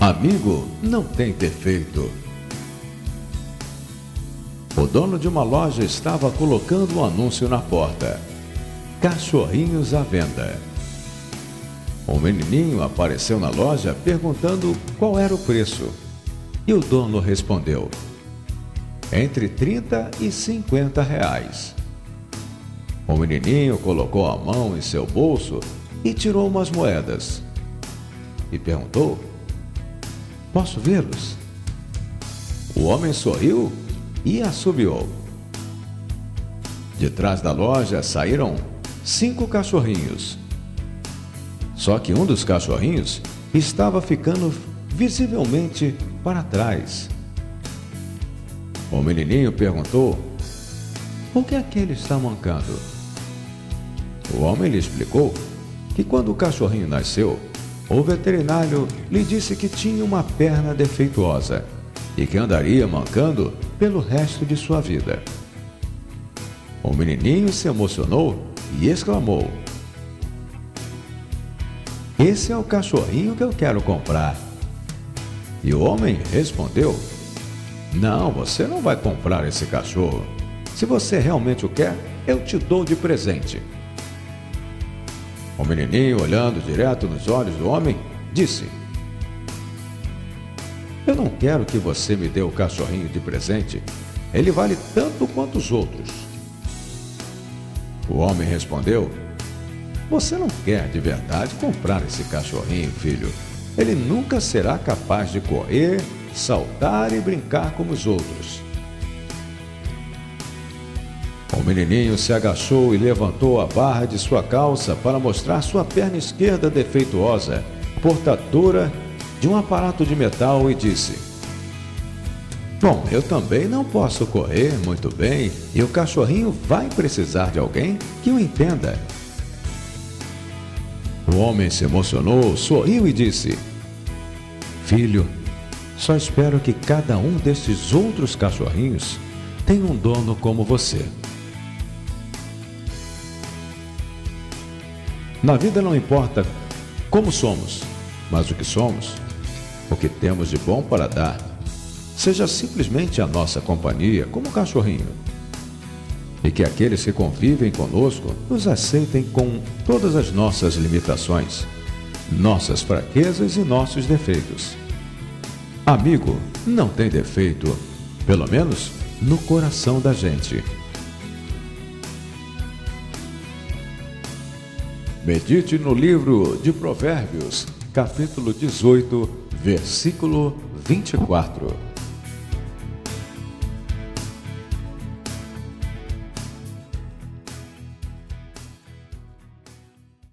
Amigo não tem defeito. O dono de uma loja estava colocando um anúncio na porta: Cachorrinhos à venda. Um menininho apareceu na loja perguntando qual era o preço. E o dono respondeu: Entre 30 e 50 reais. O menininho colocou a mão em seu bolso e tirou umas moedas. E perguntou: Posso vê-los? O homem sorriu e assobiou. De trás da loja saíram cinco cachorrinhos. Só que um dos cachorrinhos estava ficando visivelmente para trás. O menininho perguntou: Por que aquele está mancando? O homem lhe explicou que quando o cachorrinho nasceu, o veterinário lhe disse que tinha uma perna defeituosa e que andaria mancando pelo resto de sua vida. O menininho se emocionou e exclamou: Esse é o cachorrinho que eu quero comprar. E o homem respondeu: Não, você não vai comprar esse cachorro. Se você realmente o quer, eu te dou de presente. O menininho, olhando direto nos olhos do homem, disse: Eu não quero que você me dê o cachorrinho de presente. Ele vale tanto quanto os outros. O homem respondeu: Você não quer de verdade comprar esse cachorrinho, filho. Ele nunca será capaz de correr, saltar e brincar como os outros. O menininho se agachou e levantou a barra de sua calça para mostrar sua perna esquerda defeituosa, portadora de um aparato de metal, e disse: Bom, eu também não posso correr muito bem e o cachorrinho vai precisar de alguém que o entenda. O homem se emocionou, sorriu e disse: Filho, só espero que cada um desses outros cachorrinhos tenha um dono como você. Na vida não importa como somos, mas o que somos, o que temos de bom para dar. Seja simplesmente a nossa companhia, como um cachorrinho. E que aqueles que convivem conosco nos aceitem com todas as nossas limitações, nossas fraquezas e nossos defeitos. Amigo não tem defeito, pelo menos no coração da gente. Medite no livro de Provérbios, capítulo 18, versículo 24.